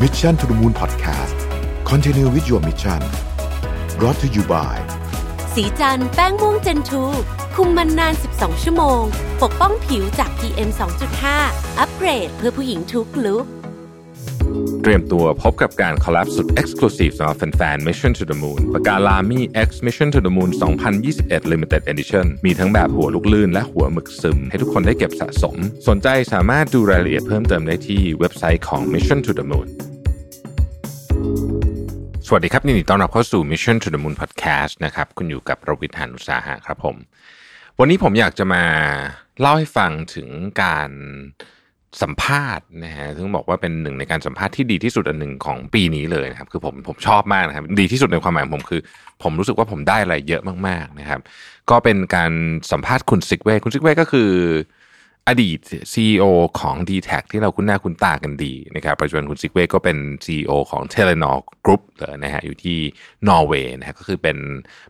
Mission to the Moon Podcast Continue with your mission brought to you by สีจันแป้งม่วงเจนทูคุมมันนาน 12 ชั่วโมง ปกป้องผิวจาก PM 2.5 อัปเกรดเพื่อผู้หญิงทุกลุกเตรียมตัวพบกับการคอลแลบสุด Exclusive สำหรับแฟนๆ Mission to the Moon ประกาศลามี X Mission to the Moon 2021 Limited Edition มีทั้งแบบหัวลูกลื่นและหัวหมึกซึม ให้ทุกคนได้เก็บสะสม สนใจสามารถดูรายละเอียดเพิ่มเติมได้ที่เว็บไซต์ของ Mission to the Moon ส วัสดีครับนดีต้อนรับเข้าสู่ Mission to the Moon Podcast นะครับ คุณอยู่กับประวิทยานุสาหะครับผม วันนี้ผมอยากจะมาเล่าให้ฟังถึงการสัมภาษณ์นะฮะซึ่งบอกว่าเป็นหนึ่งในการสัมภาษณ์ที่ดีที่สุดอันหนึ่งของปีนี้เลยนะครับ คือผมผมชอบมากนะครับ ดีที่สุดในความหมายของผมคือ ผมรู้สึกว่าผมได้อะไรเยอะมากๆนะครับ ก็เป็นการสัมภาษณ์คุณซิกเว่คุณซิกเว่ก็คือ อดีต CEO ของ d t แทที่เราคุ้นหน้าคุ้นตากันดีนะครับปัจจุบันคุณซิกเว่ก็เป็น CEO ของ t e l e n o r Group เลยนะฮะอยู่ที่นอร์เวย์นะฮะก็คือเป็น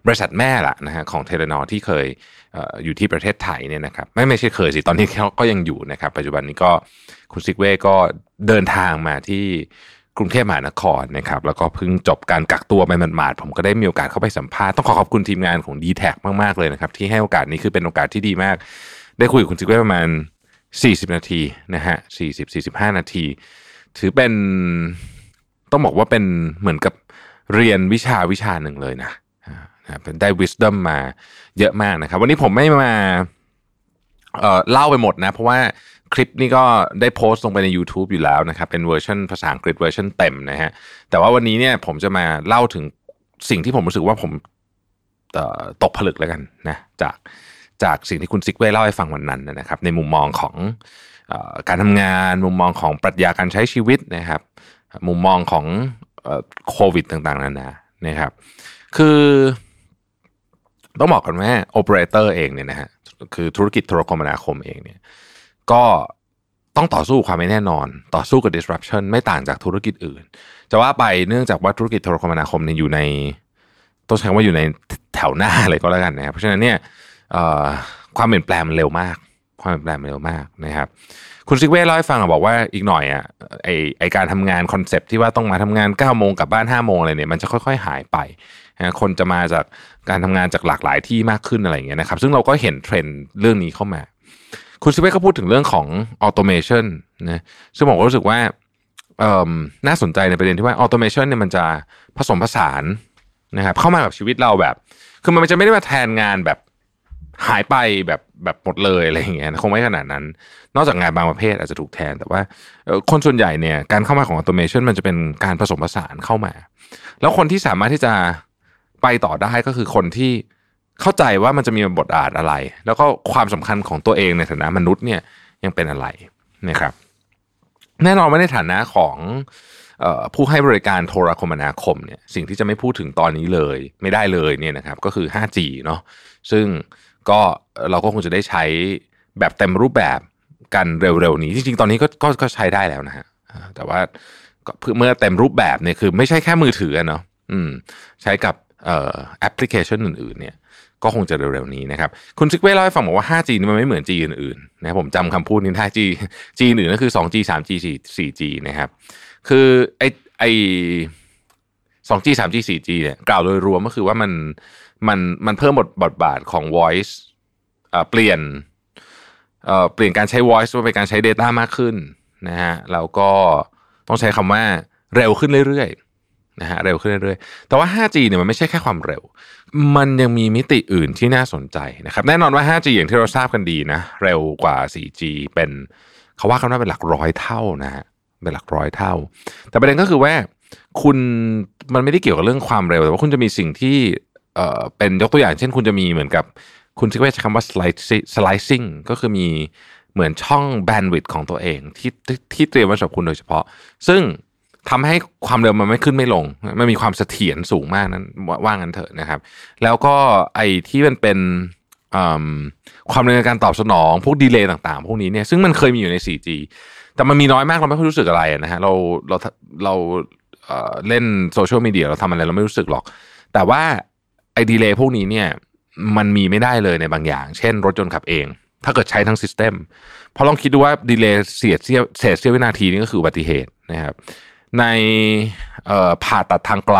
บริษัทแม่ละนะฮะของ t e l e n o r ที่เคยเอออยู่ที่ประเทศไทยเนี่ยนะครับไม่ไม่ใช่เคยสิ ตอนนี้เขาก็ยังอยู่นะครับ ปัจจุบันนี้ก็คุณซิกเว่ก็เดินทางมาที่กรุงเทพมหานครนะครับแล้วก็เพิ่งจบการกักตัวไปหมาดๆผมก็ได้มีโอกาสเข้าไปสัมภาษณ์ต้องขอขอบคุณทีมงานของ dtacมากๆเลยนะครับที่ให้โอกาสนี้คือเป็นโอกาสที่ดีมากได้คุยกับคุณซิกเว่ประมาณ 40 นาทีนะฮะ40 45 นาที ถือเป็นต้องบอกว่าเป็นเหมือนกับเรียนวิชาวิชาหนึ่งเลยนะเป็นได้ wisdom มาเยอะมากนะครับ วันนี้ผมไม่มาเอ่อเล่าไปหมดนะ เพราะว่าคลิปนี้ก็ได้โพสต์ลงไปใน YouTube อยู่แล้วนะครับ เป็นเวอร์ชันภาษาอังกฤษเวอร์ชันเต็มนะฮะแต่ว่าวันนี้เนี่ยผมจะมาเล่าถึงสิ่งที่ผมรู้สึกว่าผมตกผลึกแล้วกันนะจาก จากสิ่งที่คุณซิกเว่เล่าให้ฟังวันนั้นนะครับ ในมุมมองของอการทำงาน มุมมองของปรัชญาการใช้ชีวิตนะครับ มุมมองของโควิดต่างๆนานานะครับ คือต้องบอกกันว่าโอเปอเรเตอร์เองเนี่ยนะฮะคือธุรกิจโทรคมนาคมเองเนี่ยก็ต้องต่อสู้ความไม่แน่นอน ต่อสู้กับ disruption ไม่ต่างจากธุรกิจอื่น จะว่าไปเนื่องจากว่าธุรกิจโทรคมนาคมเนี่ยอยู่ใน ต้องใช้คำว่าอยู่ในแถวหน้าเลยก็แล้วกันนะครับเพราะฉะนั้นเนี่ย ความเปลี่ยนแปลงมันเร็วมาก ความเปลี่ยนแปลงมันเร็วมากนะครับ คุณซิกเว่เล่าให้ฟังอะบอกว่าอีกหน่อยอะไอไอการทำงาน concept ที่ว่าต้องมาทำงาน9ก้าโมงกลับบ้าน5้าโมงอะไรเนี่ยมันจะค่อย ๆ หายไปนะคนจะมาจากการทำงานจากหลากหลายที่มากขึ้นอะไรอย่างเงี้ยนะครับ ซึ่งเราก็เห็นเทรนด์เรื่องนี้เข้ามา คุณซิกเว่ก็พูดถึงเรื่องของautomation นะซึ่งผมก็รู้สึกว่าเอ่อน่าสนใจในประเด็นที่ว่า automation เนี่ยมันจะผสมผสานนะครับเข้ามากับชีวิตเราแบบ คือมันจะไม่ได้มาแทนงานแบบ หายไปแบบแบบหมดเลยอะไรอย่างเงี้ยคงไม่ขนาดนั้น นอกจากงานบางประเภทอาจจะถูกแทน แต่ว่าคนส่วนใหญ่เนี่ยการเข้ามาของ automation มันจะเป็นการผสมผสานเข้ามา แล้วคนที่สามารถที่จะไปต่อได้ก็คือคนที่เข้าใจว่ามันจะมีบทบาทอะไร แล้วก็ความสำคัญของตัวเองในฐานะมนุษย์เนี่ยยังเป็นอะไรนะครับ แน่นอนว่าในฐานะของผู้ให้บริการโทรคมนาคมเนี่ยสิ่งที่จะไม่พูดถึงตอนนี้เลย ไม่ได้เลยเนี่ยนะครับก็คือ 5G เนาะซึ่ง ก็เราก็คงจะได้ใช้แบบเต็มรูปแบบกันเร็วๆนี้ จริงๆ ตอนนี้ก็ก็ก็ใช้ได้แล้วนะฮะแต่ว่าก็เมื่อเต็มรูปแบบเนี่ยคือไม่ใช่แค่มือถือเนาะอืมใช้กับแอปพลิเคชันอื่นๆเนี่ยก็คงจะเร็วๆนี้นะครับ คุณซิกเว่เล่าให้ฟังบอกว่า 5G นี่มันไม่เหมือน G อื่นๆนะผมจำคำพูดนี้ได้ G G อื่นก็คือ 2G 3G 4 4G นะครับ คือไอไอ 2G 3G 4G เนี่ยกล่าวโดยรวมก็คือว่ามัน มันมันเพิ่มบทบทบาทของ voice เปลี่ยนเอ่อเปลี่ยนการใช้ voice มาเป็นการใช้ data มากขึ้นนะฮะแล้วก็ต้องใช้คำว่าเร็วขึ้นเรื่อยๆนะฮะเร็วขึ้นเรื่อยๆ แต่ว่า 5G เนี่ยมันไม่ใช่แค่ความเร็ว มันยังมีมิติอื่นที่น่าสนใจนะครับแน่นอนว่า 5G อย่างที่เราทราบกันดีนะเร็วกว่า 4G เป็นเขาว่ากันว่าเป็นหลักร้อยเท่านะฮะเป็นหลักร้อยเท่า แต่ประเด็นก็คือว่าคุณมันไม่ได้เกี่ยวกับเรื่องความเร็วแต่ว่าคุณจะมีสิ่งที่ เอ่อเป็นยกตัวอย่างเช่นคุณจะมีเหมือนกับคุณซิกเวใช้คำว่า slicing ก็คือมีเหมือนช่อง bandwidth ของตัวเองที่ที่เตรียมไว้สำหรับคุณโดยเฉพาะ ซึ่งทำให้ความเร็วมันไม่ขึ้นไม่ลง มันมีความเสถียรสูงมากนั้นว่างั้นเถอะนะครับ แล้วก็ไอ้ที่มันเป็นความเร็วในการตอบสนองพวก delay ต่างๆ พวกนี้เนี่ยซึ่งมันเคยมีอยู่ใน 4G แต่มันมีน้อยมากเราไม่ค่อยรู้สึกอะไรนะฮะเราเราเราเล่นโซเชียลมีเดียเราทำอะไรเราไม่รู้สึกหรอก แต่ว่า ไอ้ delay พวกนี้เนี่ยมันมีไม่ได้เลยในบางอย่าง เช่น รถยนต์ขับเอง ถ้าเกิดใช้ทั้ง system พอลองคิดดูว่า delay เสียเสี้ยวเศษเสี้ยววินาทีนี่ก็คืออุบัติเหตุนะครับ ในผ่าตัดทางไกล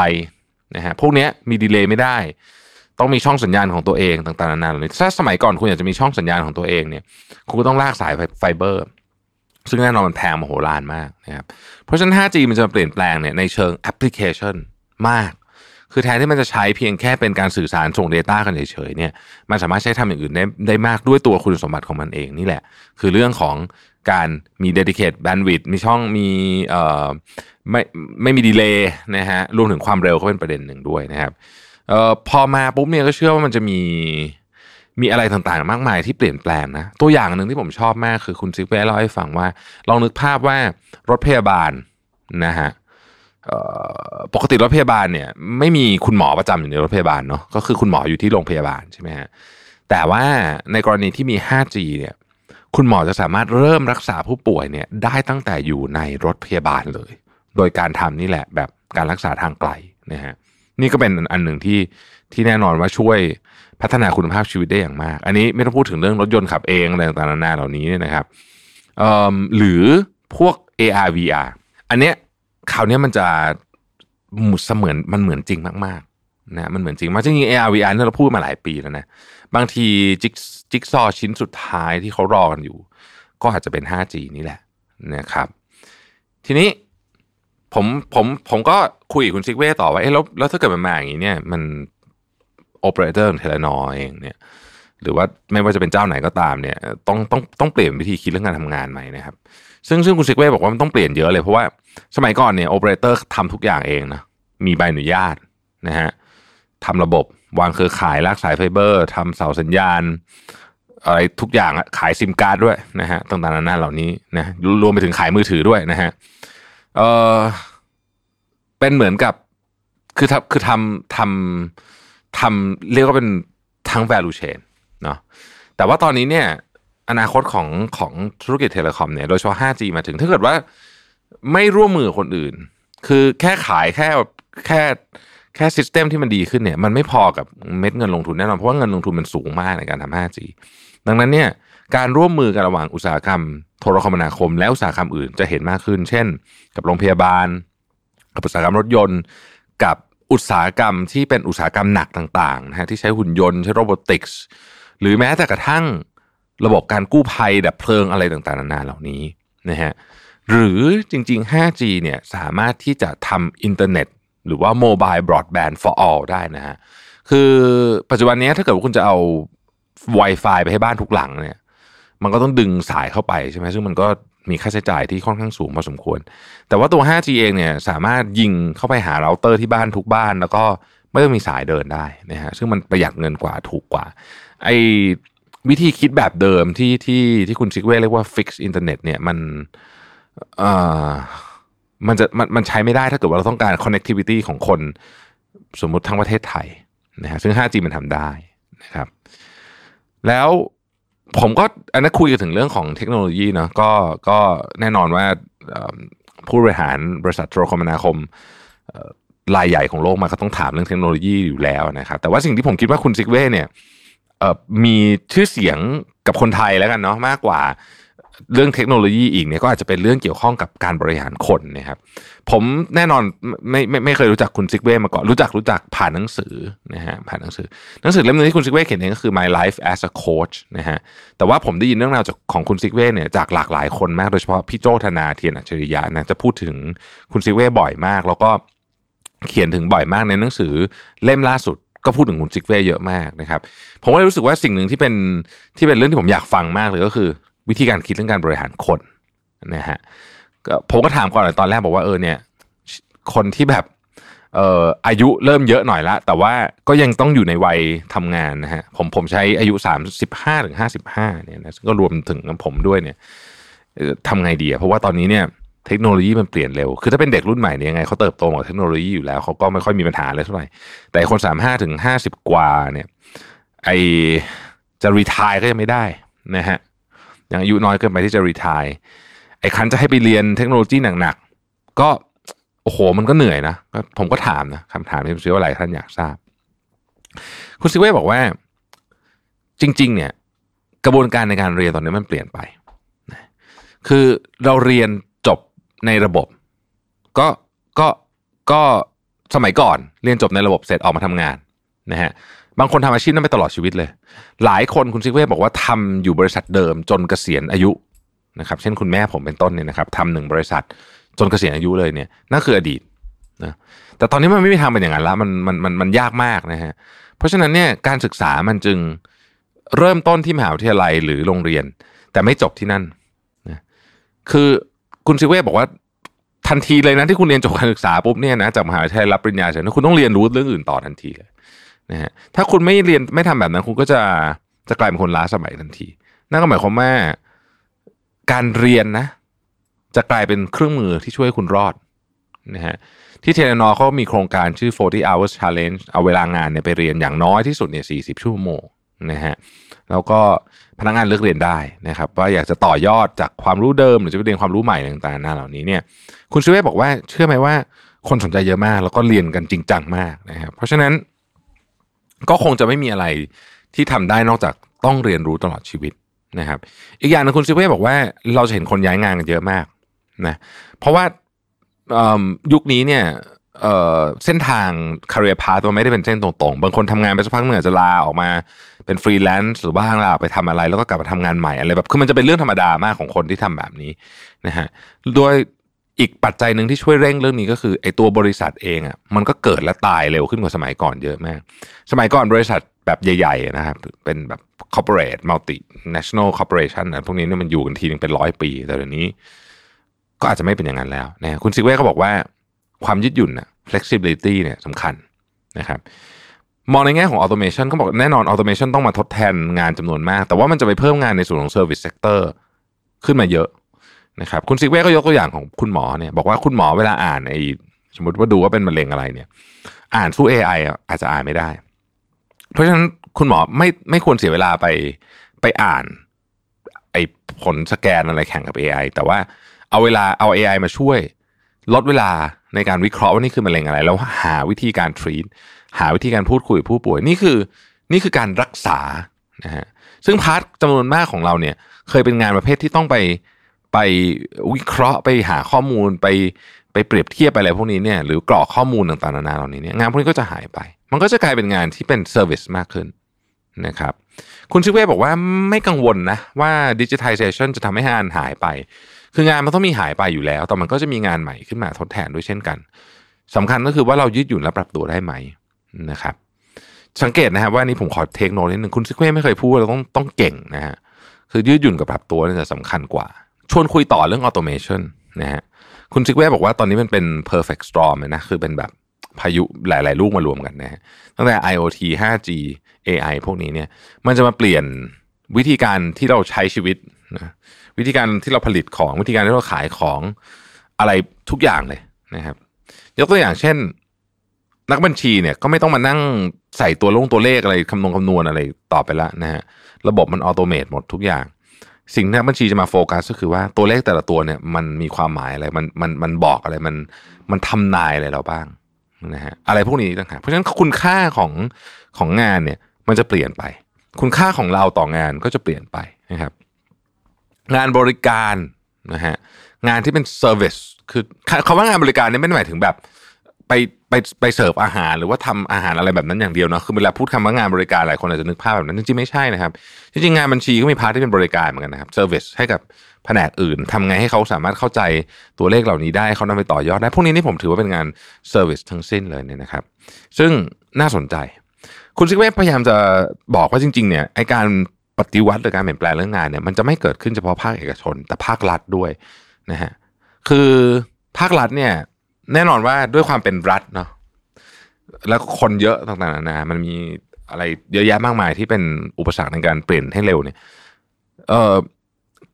นะฮะพวกนี้มี delay ไม่ได้ ต้องมีช่องสัญญาณของตัวเองต่างๆนานาเลยถ้าสมัยก่อนคุณอยากจะมีช่องสัญญาณของตัวเองเนี่ยคุณก็ต้องลากสายไฟเบอร์ ซึ่งแน่นอนมันแพงมโหฬารมากนะครับเพราะฉะนั้น 5G มันจะเปลี่ยนแปลงเนี่ยในเชิงแอปพลิเคชันมาก คือแทนที่มันจะใช้เพียงแค่เป็นการสื่อสารส่ง Data กันเฉยๆเนี่ยมันสามารถใช้ทำอย่างอื่นได้ได้มากด้วยตัวคุณสมบัติของมันเองนี่แหละ คือเรื่องของการมี dedicate bandwidth มีช่องมีเอ่อไม่ไม่มีดีเลย์นะฮะรวมถึงความเร็วก็เป็นประเด็นหนึ่งด้วยนะครับเอ่อพอมาปุ๊บเนี่ยก็เชื่อว่ามันจะมีมีอะไรต่างๆ มากมายที่เปลี่ยนแปลงนะ ตัวอย่างหนึ่งที่ผมชอบมากคือคุณซิกเวเล่าให้ฟังว่า ลองนึกภาพว่ารถพยาบาลนะฮะ ปกติรถพยาบาลเนี่ย ไม่มีคุณหมอประจำอยู่ในรถพยาบาลเนาะก็คือคุณหมออยู่ที่โรงพยาบาลใช่ไหมฮะแต่ว่าในกรณีที่มี 5G เนี่ยคุณหมอจะสามารถเริ่มรักษาผู้ป่วยเนี่ยได้ตั้งแต่อยู่ในรถพยาบาลเลย โดยการทำนี่แหละแบบการรักษาทางไกลนะฮะนี่ก็เป็นอันหนึ่งที่ที่แน่นอนว่าช่วยพัฒนาคุณภาพชีวิตได้อย่างมาก อันนี้ไม่ต้องพูดถึงเรื่องรถยนต์ขับเองอะไรต่างๆนานาเหล่านี้เนี่ยนะครับหรือพวก AR VR อันเนี้ย คราวนี้มันจะหมุดเสมือนมันเหมือนจริงมากๆนะมันเหมือนจริงมากจริงๆ AR VR เนี่ยเราพูดมาหลายปีแล้วนะบางทีจิ๊กจิ๊กซอว์ชิ้นสุดท้ายที่เขารอกันอยู่ ก็อาจจะเป็น 5G นี่แหละนะครับ ทีนี้ผมผมผมก็คุยกับคุณซิกเว่ต่อว่าเอ๊ะแล้วแล้วถ้าเกิดมันมาอย่างนี้เนี่ยมันโอเปอเรเตอร์เทเลนอร์เองเนี่ย หรือว่าไม่ว่าจะเป็นเจ้าไหนก็ตามเนี่ยต้องต้องต้องเปลี่ยนวิธีคิดเรื่องการทำงานใหม่นะครับ ซึ่งซึ่งคุณซิกเว่บอกว่ามันต้องเปลี่ยนเยอะเลยเพราะว่าสมัยก่อนเนี่ยโอเปอเรเตอร์ทำทุกอย่างเองนะมีใบอนุญาตนะฮะทำระบบวางเครือข่ายลากสายไฟเบอร์ทำเสาสัญญาณอะไรทุกอย่างขายซิมการ์ดด้วยนะฮะต่างๆนานาเหล่านี้นะรวมไปถึงขายมือถือด้วยนะฮะเออเป็นเหมือนกับคือทำคือทำทำทำเรียกว่าเป็นทั้ง value chain เนาะแต่ว่าตอนนี้เนี่ยอนาคตของของธุรกิจเทเลคอมเนี่ยโดยเฉพาะ 5G มาถึงถ้าเกิดว่าไม่ร่วมมือคนอื่น คือแค่ขายแค่แค่แค่ซิสเต็มที่มันดีขึ้นเนี่ยมันไม่พอกับเม็ดเงินลงทุนแน่นอนเพราะว่าเงินลงทุนมันสูงมากในการทำ 5G ดังนั้นเนี่ยการร่วมมือกันระหว่างอุตสาหกรรม โทรคมนาคม และอุตสาหกรรมอื่นจะเห็นมากขึ้น เช่น กับโรงพยาบาล กับอุตสาหกรรมรถยนต์ กับอุตสาหกรรมที่เป็นอุตสาหกรรมหนักต่างๆนะฮะที่ใช้หุ่นยนต์ใช้ robotics หรือแม้แต่กระทั่งระบบการกู้ภัยดับเพลิงอะไรต่างๆนานาเหล่านี้นะฮะหรือจริง ๆ 5G เนี่ยสามารถที่จะทำอินเทอร์เน็ต หรือว่าโมบายบรอดแบนด์ for all ได้นะฮะคือปัจจุบันนี้ถ้าเกิดว่าคุณจะเอา Wi-Fi ไปให้บ้านทุกหลังเนี่ยมันก็ต้องดึงสายเข้าไปใช่ไหมซึ่งมันก็มีค่าใช้จ่ายที่ค่อนข้างสูงพอสมควร แต่ว่าตัว 5G เองเนี่ยสามารถยิงเข้าไปหาเราเตอร์ที่บ้านทุกบ้าน แล้วก็ ไม่ต้องมีสายเดินได้นะฮะซึ่งมันประหยัดเงินกว่าถูกกว่า ไอ้วิธีคิดแบบเดิมที่ที่ที่คุณซิกเว่เรียกว่า fixed internet เนี่ยมันเอ่อมันจะมันมันใช้ไม่ได้ถ้าเกิดว่าเราต้องการ connectivity ของคนสมมุติทั้งประเทศไทยนะฮะซึ่ง 5G มันทำได้นะครับ แล้วผมก็อันนั้นคุยกันถึงเรื่องของเทคโนโลยีเนาะก็ก็แน่นอนว่าผู้บริหารบริษัทโทรคมนาคม รายใหญ่ของโลกมาก็ต้องถามเรื่องเทคโนโลยีอยู่แล้วนะครับแต่ว่าสิ่งที่ผมคิดว่าคุณซิกเว่เนี่ยมีชื่อเสียงกับคนไทยแล้วกันเนาะมากกว่าเรื่องเทคโนโลยีอีกเนี่ยก็อาจจะเป็นเรื่องเกี่ยวข้องกับการบริหารคนนะครับ ผมแน่นอนไม่ไม่ไม่เคยรู้จักคุณซิกเว่มาก่อนรู้จักรู้จักผ่านหนังสือนะฮะผ่านหนังสือ หนังสือเล่มนึงที่คุณซิกเว่เขียนเองก็คือ My Life as a Coach นะฮะแต่ว่าผมได้ยินเรื่องราวจากของคุณซิกเว่เนี่ยจากหลากหลายคนมากโดยเฉพาะพี่โจ้ธนาเธียรอัจฉริยะนะจะพูดถึงคุณซิกเว่บ่อยมาก แล้วก็เขียนถึงบ่อยมากในหนังสือเล่มล่าสุดก็พูดถึงคุณซิกเว่เยอะมากนะครับ ผมก็เลยรู้สึกว่าสิ่งหนึ่งที่เป็นที่เป็นเรื่องที่ผมอยากฟังมากเลยก็คือ วิธีการคิดเรื่องการบริหารคนนะฮะก็ผมก็ถามก่อนตอนแรกบอกว่าเออเนี่ย คนที่แบบเอ่ออายุเริ่มเยอะหน่อยละ แต่ว่าก็ยังต้องอยู่ในวัยทำงานนะฮะผมผมใช้อายุสามสิบห้าถึงห้าสิบห้าเนี่ยนะก็รวมถึงผมด้วยเนี่ยทำไงดีเพราะว่าตอนนี้เนี่ย เทคโนโลยีมันเปลี่ยนเร็ว คือถ้าเป็นเด็กรุ่นใหม่เนี่ยยังไงเขาเติบโตกับเทคโนโลยีอยู่แล้วเขาก็ไม่ค่อยมีปัญหาเลยเท่าไหร่ แต่คนสามห้าถึงห้าสิบกว่าเนี่ย ไอจะรีทายก็ยังไม่ได้นะฮะ ยังอายุน้อยเกินไปที่จะรีทายไอ้คันจะให้ไปเรียนเทคโนโลยีหนักๆ ก็โอ้โหมันก็เหนื่อยนะ ผมก็ถามนะคำถามที่ผมเชื่อว่าหลายท่านอยากทราบ คุณซิเว่บอกว่า จริง ๆ เนี่ย กระบวนการในการเรียนตอนนี้มันเปลี่ยนไป คือเราเรียน ในระบบ ก็ก็ก็สมัยก่อนเรียนจบในระบบเสร็จออกมาทำงานนะฮะบางคนทำอาชีพนั้นไปตลอดชีวิตเลย หลายคนคุณซิกเว่บอกว่าทำอยู่บริษัทเดิมจนเกษียณอายุนะครับ เช่นคุณแม่ผมเป็นต้นเนี่ยนะครับทำหนึ่งบริษัทจนเกษียณอายุเลยเนี่ยนั่นคืออดีตนะแต่ตอนนี้มันไม่มีทางเป็นอย่างนั้นละมันมันมันมันยากมากนะฮะเพราะฉะนั้นเนี่ยการศึกษามันจึงเริ่มต้นที่มหาวิทยาลัยหรือโรงเรียน แต่ไม่จบที่นั่นนะคือ คุณซิเว่บอกว่าทันทีเลยนะที่คุณเรียนจบการศึกษาปุ๊บเนี่ยนะจากมหาวิทยาลัยรับปริญญาเสร็จคุณต้องเรียนรู้เรื่องอื่นต่อทันทีเลยนะฮะถ้าคุณไม่เรียนไม่ทำแบบนั้น คุณก็จะจะกลายเป็นคนล้าสมัยทันทีนั่นก็หมายความว่าการเรียนนะ จะกลายเป็นเครื่องมือที่ช่วยคุณรอดนะฮะที่เทเลนอเขามีโครงการชื่อ 40 hours challenge เอาเวลางานเนี่ยไปเรียนอย่างน้อยที่สุดเนี่ย40 ชั่วโมงนะฮะแล้วก็ พนักงานเลือกเรียนได้นะครับ ว่าอยากจะต่อยอดจากความรู้เดิม หรือจะไปเรียนความรู้ใหม่ต่างๆนาเหล่านี้เนี่ย คุณชูเวบอกว่าเชื่อไหมว่าคนสนใจเยอะมาก แล้วก็เรียนกันจริงจังมากนะครับ เพราะฉะนั้นก็คงจะไม่มีอะไรที่ทำได้นอกจากต้องเรียนรู้ตลอดชีวิตนะครับ อีกอย่างนึงคุณซิเว่บอกว่าเราจะเห็นคนย้ายงานกันเยอะมากนะเพราะว่ายุคนี้เนี่ย เส้นทาง career path มันไม่ได้เป็นเส้นตรงๆ บางคนทำงานไปสักพักเหนึ่อาจะลาออกมาเป็นฟรีแลนซ์หรือว่าลาไปทำอะไร แล้วก็กลับมาทำงานใหม่อะไรแบบคือมันจะเป็นเรื่องธรรมดามากของคนที่ทำแบบนี้นะฮะโดยอีกปัจจัยหนึ่งที่ช่วยเร่งเรื่องนี้ก็คือไอ้ตัวบริษัทเองอะมันก็เกิดและตายเร็วขึ้นกว่าสมัยก่อนเยอะมาก สมัยก่อนบริษัทแบบใหญ่ๆนะครับเป็นแบบ corporate multi national corporation นะพวกนี้เนี่ยมันอยู่กันทีนึงเป็นร้อยปี แต่เดี๋ยวนี้ ก็อาจจะไม่เป็นอย่างนั้นแล้วนะคุณซิเว่ก็บอกว่า ความยืดหยุ่นนะ flexibility เนี่ยสำคัญนะครับมองในแง่ของ automation ก็บอกแน่นอน automation ต้องมาทดแทนงานจำนวนมาก แต่ว่ามันจะไปเพิ่มงานในส่วนของ service sector ขึ้นมาเยอะนะครับคุณซิกเว่ก็ยกตัวอย่างของคุณหมอเนี่ยบอกว่าคุณหมอเวลาอ่านไอ้สมมติว่าดูว่าเป็นมะเร็งอะไรเนี่ย อ่านสู้ AI อาจจะอ่านไม่ได้ เพราะฉะนั้นคุณหมอไม่ไม่ควรเสียเวลาไปไปอ่าน ไอ้ผลสแกนอะไรแข่งกับ AI แต่ว่าเอาเวลาเอา AI มาช่วย ลดเวลา ในการวิเคราะห์ว่านี่คือมะเร็งอะไร แล้วหาวิธีการทรีตหาวิธีการพูดคุยผู้ป่วยนี่คือนี่คือการรักษานะฮะซึ่ง part จำนวนมากของเราเนี่ยเคยเป็นงานประเภทที่ต้องไปไปวิเคราะห์ไปหาข้อมูลไปไปเปรียบเทียบไปอะไรพวกนี้เนี่ยหรือกรอกข้อมูลต่างๆนานาเหล่านี้เนี่ยงานพวกนี้ก็จะหายไป มันก็จะกลายเป็นงานที่เป็น service มากขึ้นนะครับคุณซิกเว่บอกว่าไม่กังวลนะว่า digitalization จะทำให้งานหายไป คืองานมันต้องมีหายไปอยู่แล้ว แต่มันก็จะมีงานใหม่ขึ้นมาทดแทนด้วยเช่นกันสำคัญก็คือว่าเรายืดหยุ่นและปรับตัวได้ไหมนะครับ สังเกตนะครับว่านี่ผมขอ take note นิดนึงคุณซิกเว่ไม่เคยพูดเราต้องต้องเก่งนะฮะคือยืดหยุ่นกับปรับตัวนี่จะสำคัญกว่า ชวนคุยต่อเรื่อง automation นะฮะคุณซิกเว่บอกว่าตอนนี้มันเป็น perfect storm นะคือเป็นแบบพายุหลาย ๆ ลูกมารวมกันนะฮะตั้งแต่ IoT 5G AI พวกนี้เนี่ย มันจะมาเปลี่ยนวิธีการที่เราใช้ชีวิต นะวิธีการที่เราผลิตของวิธีการที่เราขายของอะไรทุกอย่างเลยนะครับ ยกตัวอย่างเช่น นักบัญชีเนี่ยก็ไม่ต้องมานั่งใส่ตัวลงตัวเลขอะไรคำนวณคำนวณอะไรต่อไปละนะฮะระบบมัน automate หมดทุกอย่าง สิ่งที่นักบัญชีจะมาโฟกัสก็คือว่าตัวเลขแต่ละตัวเนี่ยมันมีความหมายอะไรมันมันมันบอกอะไรมันมันทำนายอะไรเราบ้างนะฮะอะไรพวกนี้ต่างหากเพราะฉะนั้นคุณค่าของของงานเนี่ยมันจะเปลี่ยนไป คุณค่าของเราต่องานก็จะเปลี่ยนไปนะครับ งานบริการนะฮะงานที่เป็น service คือคำว่างานบริการนี่ไม่ได้หมายถึงแบบไปไปไปเสิร์ฟอาหารหรือว่าทำอาหารอะไรแบบนั้นอย่างเดียวเนาะคือเวลาพูดคำว่างานบริการหลายคนอาจจะนึกภาพแบบนั้นจริงๆไม่ใช่นะครับจริงๆงานบัญชีก็มี part ที่เป็นบริการเหมือนกันนะครับ service ให้กับแผนกอื่นทำไงให้เขาสามารถเข้าใจตัวเลขเหล่านี้ได้เขานำไปต่อยอดได้พวกนี้นี่ผมถือว่าเป็นงาน service ทั้งสิ้นเลยเนี่ยนะครับ ซึ่งน่าสนใจ คุณซิกเว่พยายามจะบอกว่าจริงๆเนี่ยไอการ ปฏิวัติหรือการเปลี่ยนแปลงเรื่องงานเนี่ยมันจะไม่เกิดขึ้นเฉพาะภาคเอกชน แต่ภาครัฐด้วยนะฮะคือภาครัฐเนี่ย แน่นอนว่าด้วยความเป็นรัฐเนาะแล้วคนเยอะต่างๆนานา มันมีอะไรเยอะแยะมากมายที่เป็นอุปสรรคในการเปลี่ยนให้เร็วเนี่ย เออ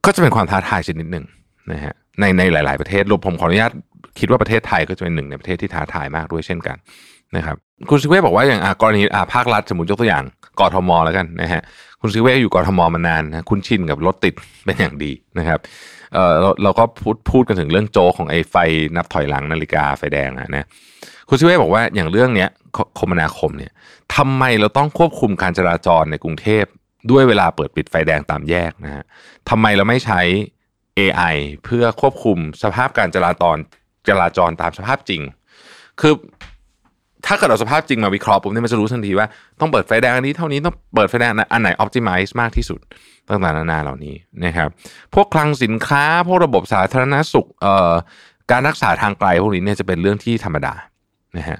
ก็จะเป็นความท้าทายชนิดหนึ่งนะฮะในในหลาย ๆ ประเทศรวมผมขออนุญาต คิดว่าประเทศไทยก็จะเป็นหนึ่งในประเทศที่ท้าทายมากด้วยเช่นกันนะครับคุณซิเว่บอกว่าอย่างกรณีภาครัฐสมมติยกตัวอย่างกทมแล้วกันนะฮะคุณซิเว่อยู่กทมมานานนะคุณชินกับรถติดเป็นอย่างดีนะครับเออเราเราก็พูดพูดกันถึงเรื่องโจของไอ้ไฟนับถอยหลังนาฬิกาไฟแดงนะคุณซิเว่บอกว่าอย่างเรื่องเนี้ยคมนาคมเนี่ยทำไมเราต้องควบคุมการจราจรในกรุงเทพด้วยเวลาเปิดปิดไฟแดงตามแยกนะฮะทำไมเราไม่ใช้ AI เพื่อควบคุมสภาพการจราจร จราจรตามสภาพจริง คือถ้าเกิดเราสภาพจริงมาวิเคราะห์ปุ๊บเนี่ยมันจะรู้ทันทีว่าต้องเปิดไฟแดงอันนี้เท่านี้ต้องเปิดไฟแดงอันไหนออ t ติ m i z e มากที่สุดต่างๆนานาเหล่านี้นะครับพวกคลังสินค้าพวกระบบสาธารณสุขเอ่อการรักษาทางไกลพวกนี้เนี่ยจะเป็นเรื่องที่ธรรมดานะฮะ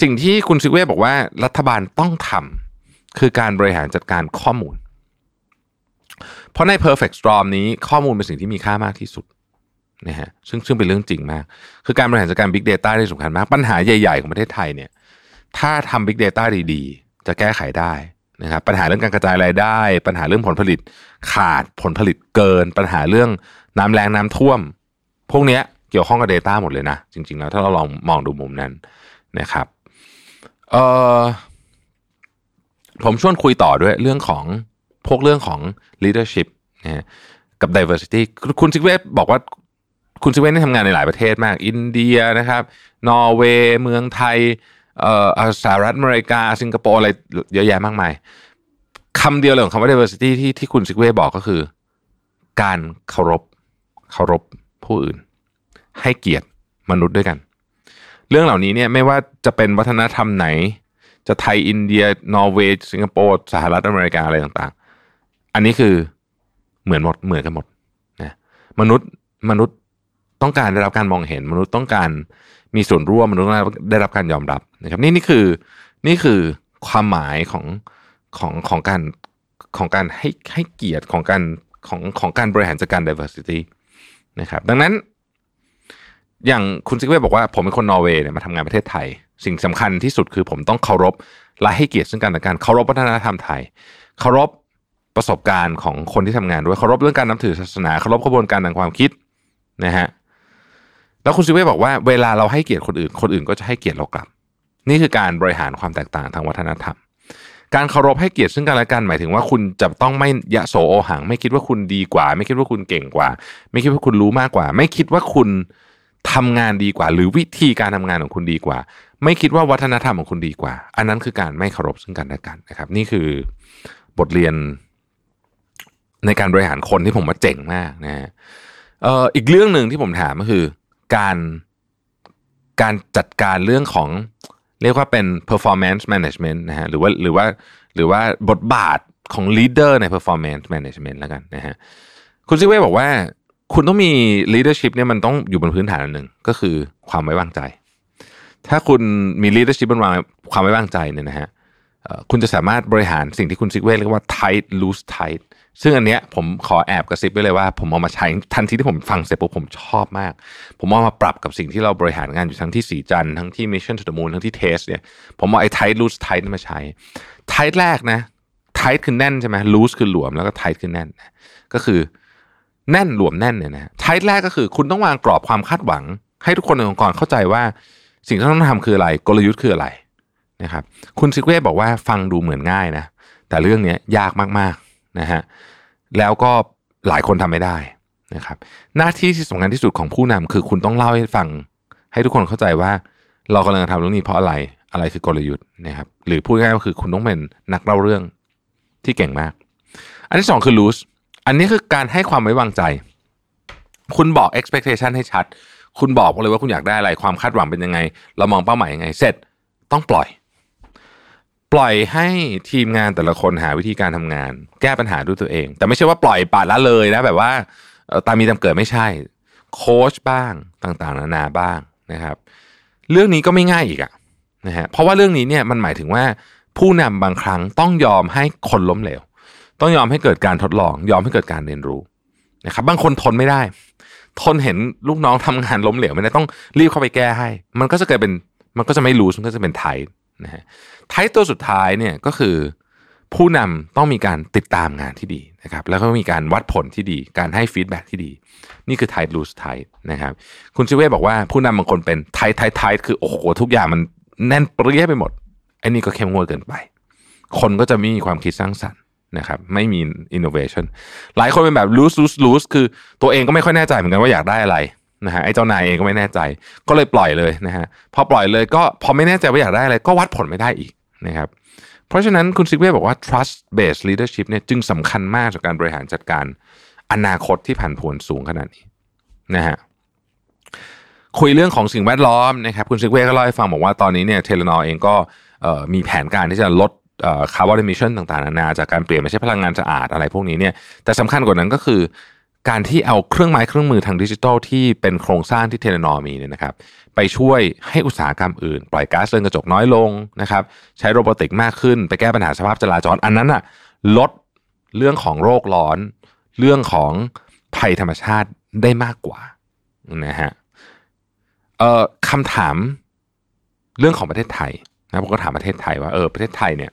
สิ่งที่คุณซิเว่บอกว่ารัฐบาลต้องทำคือการบริหารจัดการข้อมูล เพราะใน perfect storm นี้ข้อมูลเป็นสิ่งที่มีค่ามากที่สุด นะฮะซึ่งซึ่งเป็นเรื่องจริงมาก คือการบริหารจัดการ Big Data ที่สำคัญมาก ปัญหาใหญ่ ๆ ของประเทศไทยเนี่ยถ้าทำ Big Data ดีๆ จะแก้ไขได้นะครับปัญหาเรื่องการกระจายรายได้ ปัญหาเรื่องผลผลิตขาดผลผลิตเกิน ปัญหาเรื่องน้ำแรงน้ำท่วม พวกเนี้ยเกี่ยวข้องกับ Data หมดเลยนะ จริง ๆ แล้วถ้าเราลองมองดูมุมนั้นนะครับเออผมชวนคุยต่อด้วยเรื่องของพวกเรื่องของ leadership นะกับ diversity คุณซิกเวบอกว่า คุณซิเว่นได้ทำงานในหลายประเทศมาก อินเดียนะครับ นอร์เวย์ เมืองไทยเอ่อสหรัฐอเมริกา สิงคโปร์อะไรเยอะแยะมากมายคำเดียวเลยของคำว่า diversity ที่ที่คุณซิกเว่บอกก็คือ การเคารพเคารพผู้อื่น ให้เกียรติมนุษย์ด้วยกัน เรื่องเหล่านี้เนี่ยไม่ว่าจะเป็นวัฒนธรรมไหน จะไทยอินเดีย นอร์เวย์สิงคโปร์สหรัฐอเมริกาอะไรต่างๆ อันนี้คือเหมือนหมดเหมือนกันหมดนะมนุษย์มนุษย์ ต้องการได้รับการมองเห็น มนุษย์ต้องการมีส่วนร่วมมนุษย์ได้รับการยอมรับนะครับนี่นี่คือนี่คือความหมายของของของการของการให้ให้เกียรติของการของของการบริหารจัดการ diversity นะครับดังนั้น อย่างคุณซิกเว่บอกว่าผมเป็นคนนอร์เวย์เนี่ยมาทำงานประเทศไทย สิ่งสำคัญที่สุดคือผมต้องเคารพและให้เกียรติซึ่งกันและกันเคารพวัฒนธรรมไทย เคารพประสบการณ์ของคนที่ทำงานด้วยเคารพเรื่องการนับถือศาสนาเคารพกระบวนการทางความคิดนะฮะ แล้วคุณซิเว่บอกว่าเวลาเราให้เกียรติคนอื่น คนอื่นก็จะให้เกียรติเรากลับ นี่คือการบริหารความแตกต่างทางวัฒนธรรม การเคารพให้เกียรติซึ่งกันและกันหมายถึงว่าคุณจะต้องไม่ยะโสโอหัง ไม่คิดว่าคุณดีกว่า ไม่คิดว่าคุณเก่งกว่า ไม่คิดว่าคุณรู้มากกว่า ไม่คิดว่าคุณทำงานดีกว่า หรือวิธีการทำงานของคุณดีกว่า ไม่คิดว่าวัฒนธรรมของคุณดีกว่า อันนั้นคือการไม่เคารพซึ่งกันและกันนะครับ นี่คือบทเรียนในการบริหารคนที่ผมว่าเจ๋งมากนะฮะอีกเรื่องหนึ่งที่ผมถามก็คือ การการจัดการเรื่องของเรียกว่าเป็น performance management นะฮะหรือว่าหรือว่าหรือว่าบทบาทของ leader ใน performance management แล้วกันนะฮะคุณซิเว่บอกว่า คุณต้องมี leadership เนี่ยมันต้องอยู่บนพื้นฐานหนึ่งก็คือความไว้วางใจ ถ้าคุณมี leadership บนวางความไว้วางใจเนี่ยนะฮะคุณจะสามารถบริหารสิ่งที่คุณซิกเว่เรียกว่า tight loose tight ซึ่งอันเนี้ยผมขอแอบกระซิบไว้เลยว่า ผมเอามาใช้ทันทีที่ผมฟังเสร็จปุ๊บผมชอบมาก ผมเอามาปรับกับสิ่งที่เราบริหารงานอยู่ทั้งที่สีจันทั้งที่ Mission to the Moon ทั้งที่เทสเนี่ยผมเอาไอ้ tight loose tight มาใช้ tight แรกนะ tight คือแน่นใช่ไหม loose คือหลวมแล้วก็ tight คือแน่น ก็คือแน่นหลวมแน่นเนี่ยนะ tight แรกก็คือคุณต้องวางกรอบความคาดหวัง ให้ทุกคนในองค์กรเข้าใจว่าสิ่งที่ต้องทำคืออะไร กลยุทธ์คืออะไรนะครับคุณซิกเว่บอกว่าฟังดูเหมือนง่ายนะแต่เรื่องนี้ยากมากๆ นะฮะแล้วก็หลายคนทำไม่ได้นะครับ หน้าที่ที่สำคัญที่สุดของผู้นำคือคุณต้องเล่าให้ฟัง ให้ทุกคนเข้าใจว่าเรากำลังทำเรื่องนี้เพราะอะไรอะไรคือกลยุทธ์นะครับ หรือพูดง่ายก็คือคุณต้องเป็นนักเล่าเรื่องที่เก่งมาก อันที่สองคือ lose อันนี้คือการให้ความไว้วางใจ คุณบอก expectation ให้ชัด คุณบอกเลยว่าคุณอยากได้อะไรความคาดหวังเป็นยังไง เรามองเป้าหมายยังไง เสร็จต้องปล่อย ปล่อยให้ทีมงานแต่ละคนหาวิธีการทำงาน แก้ปัญหาด้วยตัวเอง แต่ไม่ใช่ว่าปล่อยปาดละเลยนะแบบว่าตามมีตามเกิดไม่ใช่ โค้ชบ้างต่างๆ นานาบ้างนะครับ เรื่องนี้ก็ไม่ง่ายอีกอะนะฮะเพราะว่าเรื่องนี้เนี่ยมันหมายถึงว่าผู้นำบางครั้งต้องยอมให้คนล้มเหลว ต้องยอมให้เกิดการทดลอง ยอมให้เกิดการเรียนรู้นะครับ บางคนทนไม่ได้ ทนเห็นลูกน้องทำงานล้มเหลวไม่ได้ต้องรีบเข้าไปแก้ให้ มันก็จะเกิดเป็นมันก็จะไม่รู้มันก็จะเป็นไท นะฮะไทตัวสุดท้ายเนี่ยก็คือ ผู้นำต้องมีการติดตามงานที่ดีนะครับ แล้วก็มีการวัดผลที่ดี การให้ feedback ที่ดี นี่คือ tight loose tight นะครับ คุณซิกเว่บอกว่าผู้นำบางคนเป็น tight tight tight คือโอ้โหทุกอย่างมันแน่นเปรี๊ยะไปหมดไอ้นี่ก็เข้มงวดเกินไป คนก็จะไม่มีความคิดสร้างสรรค์นะครับไม่มีอินโนเวชันหลายคนเป็นแบบ loose loose loose คือตัวเองก็ไม่ค่อยแน่ใจเหมือนกันว่าอยากได้อะไร นะฮะไอ้เจ้านายเองก็ไม่แน่ใจ ก็เลยปล่อยเลยนะฮะพอปล่อยเลยก็พอไม่แน่ใจว่าอยากได้อะไรก็วัดผลไม่ได้อีกนะครับเพราะฉะนั้นคุณซิกเว่บอกว่า trust based leadership เนี่ยจึงสำคัญมากจากการบริหารจัดการอนาคตที่ผันผวนสูงขนาดนี้นะฮะคุยเรื่องของสิ่งแวดล้อมนะครับคุณซิกเว่ก็เล่าให้ฟังบอกว่าตอนนี้เนี่ยเทเลนอร์เองก็มีแผนการที่จะลด carbon emission ต่างๆนานาจากการเปลี่ยนมาใช้พลังงานสะอาดอะไรพวกนี้เนี่ยแต่สำคัญกว่านั้นก็คือ การที่เอาเครื่องไม้เครื่องมือทางดิจิทัลที่เป็นโครงสร้างที่เทเลนอร์มีเนี่ยนะครับไปช่วยให้อุตสาหกรรมอื่น ปล่อยก๊าซเรือนกระจกน้อยลงนะครับใช้โรบอติกมากขึ้น ไปแก้ปัญหาสภาพจราจรอันนั้นอะลดเรื่องของโรคร้อน เรื่องของภัยธรรมชาติได้มากกว่านะฮะเอ่อคำถามเรื่องของประเทศไทยนะผมก็ถามประเทศไทยว่าเออประเทศไทยเนี่ย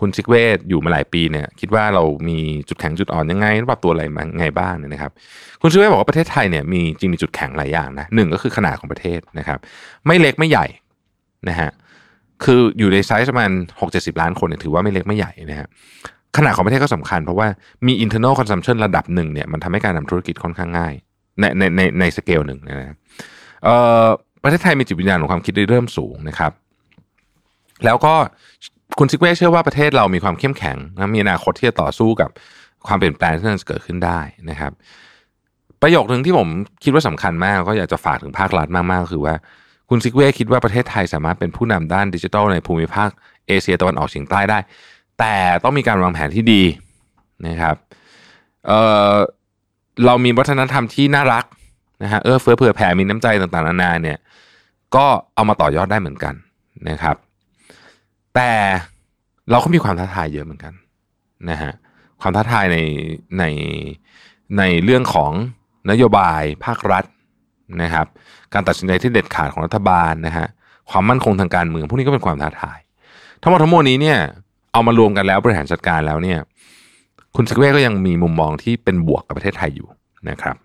คุณซิกเวตอยู่มาหลายปีเนี่ยคิดว่าเรามีจุดแข็งจุดอ่อนยังไงปรับตัวอะไรมาไงบ้างเนี่ยนะครับ คุณซิกเว่บอกว่าประเทศไทยเนี่ยมีจริงมีจุดแข็งหลายอย่างนะหนึ่งก็คือขนาดของประเทศนะครับ ไม่เล็กไม่ใหญ่นะฮะคืออยู่ในไซส์ประมาณหกเจ็ดสิบล้านคนเนี่ยถือว่าไม่เล็กไม่ใหญ่นะฮะขนาดของประเทศก็สำคัญเพราะว่ามี internal consumption ระดับหนึ่งเนี่ยมันทำให้การทำธุรกิจค่อนข้างง่าย ในในในในสเกลหนึ่งนะครับเอ่อประเทศไทยมีจิตวิญญาณของความคิดริเริ่มสูงนะครับ แล้วก็ คุณซิกเว่เชื่อว่าประเทศเรามีความเข้มแข็งนะมีอนาคตที่จะต่อสู้กับความเปลี่ยนแปลงที่จะเกิดขึ้นได้นะครับ ประโยคหนึ่งที่ผมคิดว่าสำคัญมากก็อยากจะฝากถึงภาครัฐมากๆคือว่าคุณซิกเว่คิดว่าประเทศไทยสามารถเป็นผู้นำด้านดิจิทัลในภูมิภาคเอเชียตะวันออกเฉียงใต้ได้ แต่ต้องมีการวางแผนที่ดีนะครับเเรามีวัฒนธรรมที่น่ารักนะฮะเออเฟื้อเผื่อแผ่มีน้ำใจต่างๆนานาเนี่ยก็เอามาต่อยอดได้เหมือนกันนะครับ แต่เราก็มีความท้าทายเยอะเหมือนกันนะฮะความท้าทายในในในเรื่องของนโยบายภาครัฐนะครับ การตัดสินใจที่เด็ดขาดของรัฐบาลนะฮะความมั่นคงทางการเมืองพวกนี้ก็เป็นความท้าทาย ทั้งหมดทั้งมวลนี้เนี่ยเอามารวมกันแล้วบริหารจัดการแล้วเนี่ยคุณสกเว่ก็ยังมีมุมมองที่เป็นบวกกับประเทศไทยอยู่นะครับ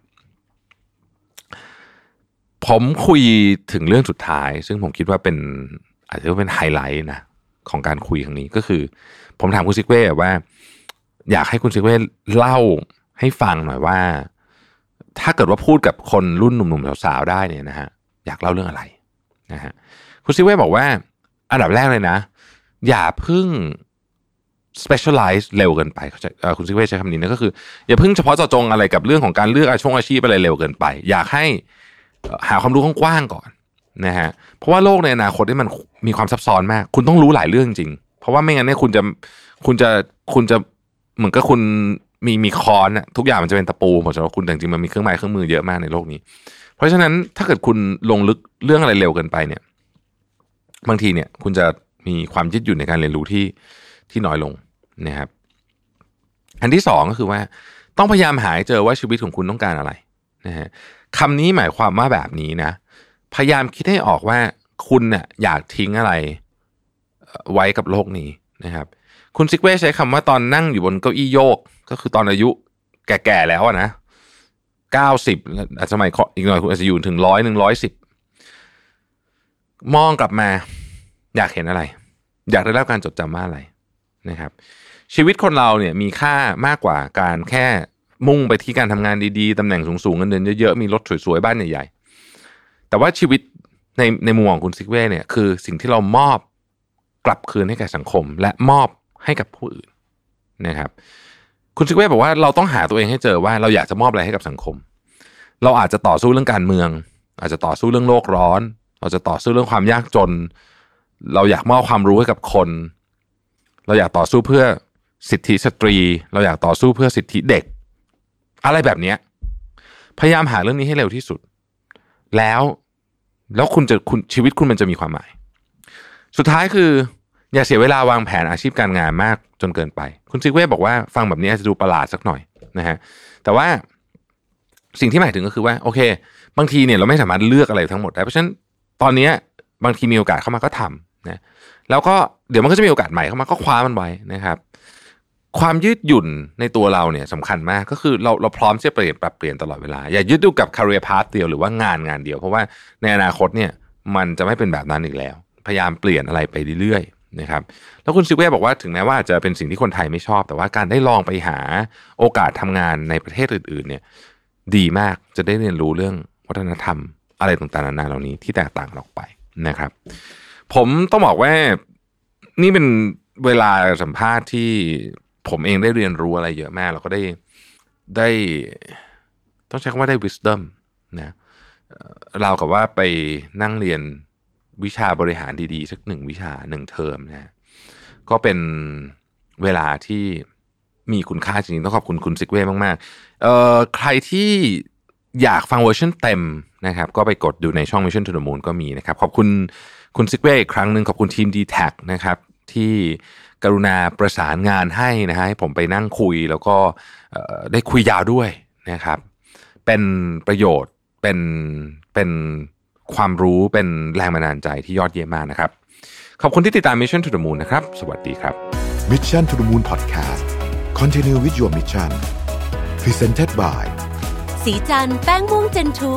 ผมคุยถึงเรื่องสุดท้าย ซึ่งผมคิดว่าเป็นอาจจะเป็นไฮไลท์นะ ของการคุยครั้งนี้ก็คือ ผมถามคุณซิกเว่ว่า อยากให้คุณซิกเว่เล่าให้ฟังหน่อยว่า ถ้าเกิดว่าพูดกับคนรุ่นหนุ่มๆสาวๆได้เนี่ยนะฮะอยากเล่าเรื่องอะไรนะฮะคุณซิกเว่บอกว่า อันดับแรกเลยนะ อย่าพึ่ง specialize เร็วเกินไปคุณซิกเว่ใช้คำนี้นะก็คือ อย่าพึ่งเฉพาะเจาะจงอะไรกับเรื่องของการเลือกอาชีพอาชีพอะไรเร็วเกินไป อยากให้หาความรู้กว้างๆก่อน นะฮะเพราะว่าโลกในอนาคตที่มันมีความซับซ้อนมาก คุณต้องรู้หลายเรื่องจริง เพราะว่าไม่งั้นเนี่ยคุณจะคุณจะคุณจะเหมือนกับคุณมีมีคอนอะทุกอย่างมันจะเป็นตะปูหมดสำหรับคุณแต่จริงมันมีเครื่องไม้เครื่องมือเยอะมากในโลกนี้ เพราะฉะนั้นถ้าเกิดคุณลงลึกเรื่องอะไรเร็วเกินไปเนี่ย บางทีเนี่ย คุณจะมีความยืดหยุ่นในการเรียนรู้ที่ที่น้อยลงนะครับ อันที่สองก็คือว่า ต้องพยายามหาเจอว่าชีวิตของคุณต้องการอะไรนะฮะคำนี้หมายความว่าแบบนี้นะ พยายามคิดให้ออกว่าคุณเนี่ยอยากทิ้งอะไรไว้กับโลกนี้นะครับ คุณซิกเว่ใช้คำว่าตอนนั่งอยู่บนเก้าอี้โยก ก็คือตอนอายุแก่ๆแล้วนะเก้าสิบสมัยอีกหน่อยคุณอาจจะอยู่ถึงร้อยหนึ่งร้อยสิบมองกลับมา อยากเห็นอะไร อยากได้รับการจดจำว่าอะไรนะครับ ชีวิตคนเราเนี่ยมีค่ามากกว่าการแค่มุ่งไปที่การทำงานดีๆตำแหน่งสูงๆเงินเดือนเยอะๆมีรถสวยๆบ้านใหญ่ๆ แต่ว่าชีวิตในในมุมของคุณซิกเว่เนี่ยคือสิ่งที่เรามอบกลับคืนให้แก่สังคม และมอบให้กับผู้อื่นนะครับ คุณซิกเว่บอกว่าเราต้องหาตัวเองให้เจอว่าเราอยากจะมอบอะไรให้กับสังคม เราอาจจะต่อสู้เรื่องการเมือง อาจจะต่อสู้เรื่องโลกร้อน เราจะต่อสู้เรื่องความยากจน เราอยากมอบความรู้ให้กับคน เราอยากต่อสู้เพื่อสิทธิสตรี เราอยากต่อสู้เพื่อสิทธิเด็ก อะไรแบบนี้พยายามหาเรื่องนี้ให้เร็วที่สุด แล้ว แล้วคุณจะคุณชีวิตคุณมันจะมีความหมาย สุดท้ายคือ อย่าเสียเวลาวางแผนอาชีพการงานมากจนเกินไป คุณซิกเว่บอกว่าฟังแบบนี้จะดูประหลาดสักหน่อยนะฮะแต่ว่าสิ่งที่หมายถึงก็คือว่าโอเค บางทีเนี่ยเราไม่สามารถเลือกอะไรทั้งหมดได้เพราะฉะนั้นตอนนี้บางทีมีโอกาสเข้ามาก็ทำนะแล้วก็เดี๋ยวมันก็จะมีโอกาสใหม่เข้ามาก็คว้ามันไว้นะครับ ความยืดหยุ่นในตัวเราเนี่ยสำคัญมากก็คือเราเราพร้อมที่จะเปลี่ยนปรับเปลี่ยนตลอดเวลา อย่ายึดดูกับ career path เดียวหรือว่างานงานเดียว เพราะว่าในอนาคตเนี่ยมันจะไม่เป็นแบบนั้นอีกแล้ว พยายามเปลี่ยนอะไรไปเรื่อยๆนะครับแล้วคุณซิเว่บอกว่าถึงแม้ว่าจะเป็นสิ่งที่คนไทยไม่ชอบ แต่ว่าการได้ลองไปหาโอกาสทำงานในประเทศอื่น ๆ เนี่ย ดีมากจะได้เรียนรู้เรื่องวัฒนธรรม อะไรต่างๆนานาเหล่านี้ที่แตกต่างออกไปนะครับ ผมต้องบอกว่านี่เป็นเวลาสัมภาษณ์ที่ ผมเองได้เรียนรู้อะไรเยอะมาก แล้วก็ได้ได้ต้องใช้คำว่าได้ wisdom นะเรากับว่าไปนั่งเรียนวิชาบริหารดีๆ สักหนึ่งวิชาหนึ่งเทอมนะฮะก็เป็นเวลาที่มีคุณค่าจริงๆ ต้องขอบคุณคุณซิกเว่มากๆเอ่อใครที่อยากฟังเวอร์ชันเต็มนะครับ ก็ไปกดดูในช่อง Mission to the Moon ก็มีนะครับ ขอบคุณคุณซิกเว่อีกครั้งหนึ่งขอบคุณทีม d t แทนะครับที่ กรุณาประสานงานให้นะฮะให้ผมไปนั่งคุยแล้วก็เอ่อได้คุยยาวด้วยนะครับ เป็นประโยชน์เป็นเป็นความรู้เป็นแรงบันดาลใจที่ยอดเยี่ยมมากนะครับ ขอบคุณที่ติดตาม Mission to the Moon นะครับ สวัสดีครับ Mission to the Moon Podcast Continue with your mission Presented by สีจันแป้งม่วงเจนทู